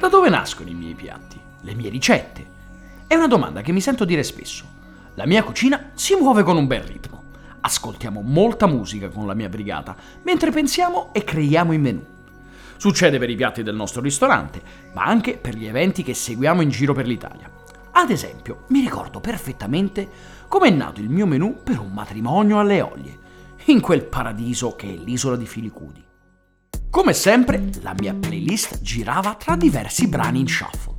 Da dove nascono i miei piatti? Le mie ricette? È una domanda che mi sento dire spesso. La mia cucina si muove con un bel ritmo. Ascoltiamo molta musica con la mia brigata, mentre pensiamo e creiamo i menù. Succede per i piatti del nostro ristorante, ma anche per gli eventi che seguiamo in giro per l'Italia. Ad esempio, mi ricordo perfettamente come è nato il mio menù per un matrimonio alle Oglie, in quel paradiso che è l'isola di Filicudi. Come sempre, la mia playlist girava tra diversi brani in shuffle.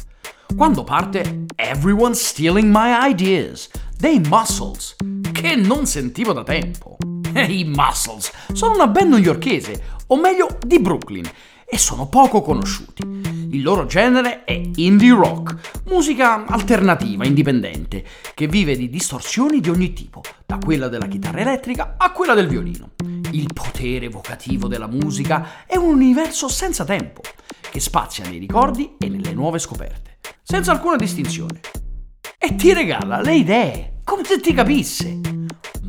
Quando parte Everyone's Stealing My Ideas dei Muscles, che non sentivo da tempo. I Muscles sono una band newyorkese, o meglio di Brooklyn, e sono poco conosciuti. Il loro genere è indie rock, musica alternativa, indipendente, che vive di distorsioni di ogni tipo, da quella della chitarra elettrica a quella del violino. Il potere evocativo della musica è un universo senza tempo, che spazia nei ricordi e nelle nuove scoperte, senza alcuna distinzione. E ti regala le idee, come se ti capisse.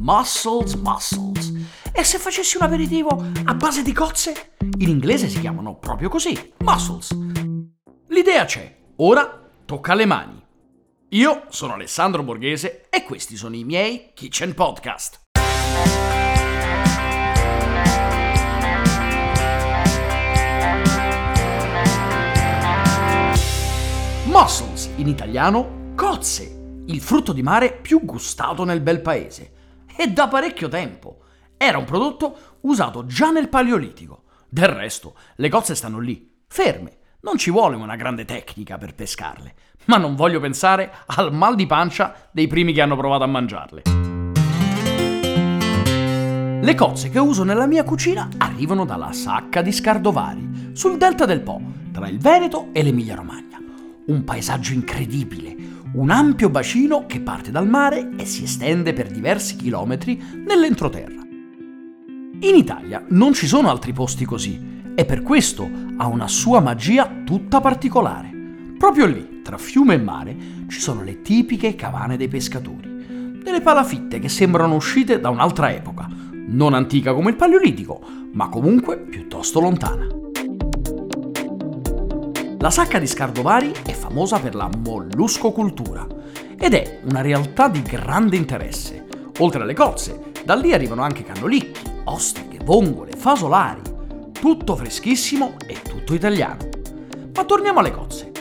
Muscles, muscles. E se facessi un aperitivo a base di cozze? In inglese si chiamano proprio così, muscles. L'idea c'è, ora tocca alle mani. Io sono Alessandro Borghese e questi sono i miei Kitchen Podcast. Mussels, in italiano, cozze, il frutto di mare più gustato nel bel paese. E da parecchio tempo. Era un prodotto usato già nel Paleolitico. Del resto, le cozze stanno lì, ferme. Non ci vuole una grande tecnica per pescarle, ma non voglio pensare al mal di pancia dei primi che hanno provato a mangiarle. Le cozze che uso nella mia cucina arrivano dalla Sacca di Scardovari, sul delta del Po, tra il Veneto e l'Emilia-Romagna. Un paesaggio incredibile, un ampio bacino che parte dal mare e si estende per diversi chilometri nell'entroterra. In Italia non ci sono altri posti così e per questo ha una sua magia tutta particolare. Proprio lì, tra fiume e mare, ci sono le tipiche cavane dei pescatori, delle palafitte che sembrano uscite da un'altra epoca, non antica come il Paleolitico, ma comunque piuttosto lontana. La sacca di Scardovari è famosa per la molluscocultura ed è una realtà di grande interesse. Oltre alle cozze, da lì arrivano anche cannolicchi, ostriche, vongole, fasolari. Tutto freschissimo e tutto italiano. Ma torniamo alle cozze.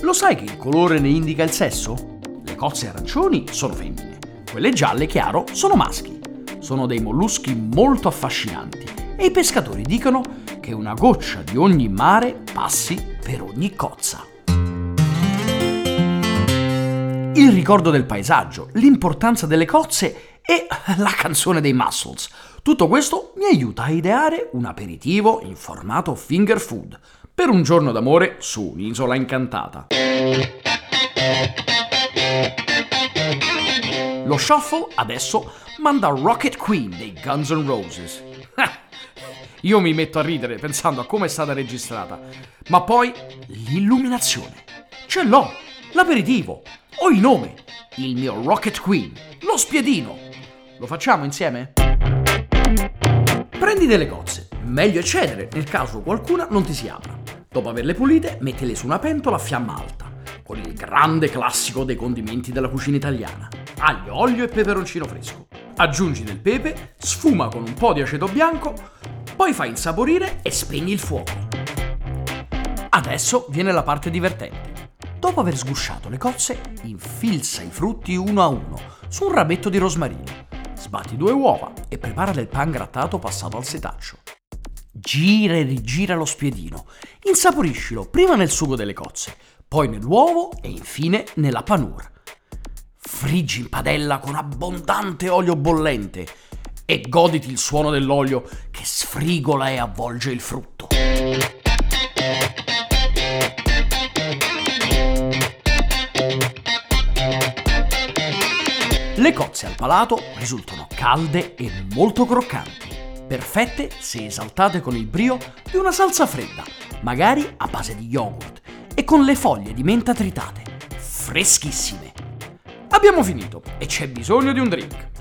Lo sai che il colore ne indica il sesso? Le cozze arancioni sono femmine, quelle gialle chiaro sono maschi. Sono dei molluschi molto affascinanti e i pescatori dicono che una goccia di ogni mare passi per ogni cozza. Il ricordo del paesaggio, l'importanza delle cozze e la canzone dei Muscles. Tutto questo mi aiuta a ideare un aperitivo in formato finger food per un giorno d'amore su un'isola incantata. Lo shuffle adesso manda Rocket Queen dei Guns N' Roses. Io mi metto a ridere pensando a come è stata registrata, ma poi l'illuminazione. Ce l'ho, l'aperitivo, ho il nome, il mio Rocket Queen, lo spiedino. Lo facciamo insieme? Prendi delle cozze, meglio eccedere nel caso qualcuna non ti si apra. Dopo averle pulite, mettile su una pentola a fiamma alta, con il grande classico dei condimenti della cucina italiana, aglio, olio e peperoncino fresco. Aggiungi del pepe, sfuma con un po' di aceto bianco, poi fai insaporire e spegni il fuoco. Adesso viene la parte divertente. Dopo aver sgusciato le cozze, infilza i frutti uno a uno su un rametto di rosmarino. Sbatti due uova e prepara del pan grattato passato al setaccio. Gira e rigira lo spiedino. Insaporiscilo prima nel sugo delle cozze, poi nell'uovo e infine nella panura. Friggi in padella con abbondante olio bollente e goditi il suono dell'olio che sfrigola e avvolge il frutto. Le cozze al palato risultano calde e molto croccanti, perfette se esaltate con il brio di una salsa fredda, magari a base di yogurt, e con le foglie di menta tritate, freschissime. Abbiamo finito e c'è bisogno di un drink.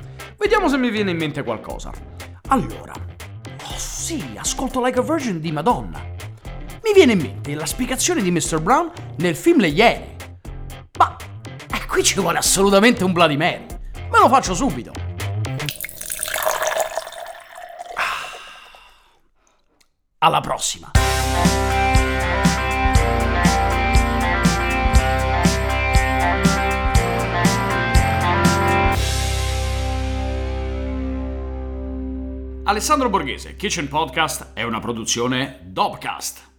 Vediamo se mi viene in mente qualcosa. Allora, oh, sì, ascolto Like a Virgin di Madonna. Mi viene in mente la spiegazione di Mr. Brown nel film Le Iene. Ma eh, qui ci vuole assolutamente un Bloody Mary. Me lo faccio subito. Alla prossima. Alessandro Borghese, Kitchen Podcast è una produzione Dopcast.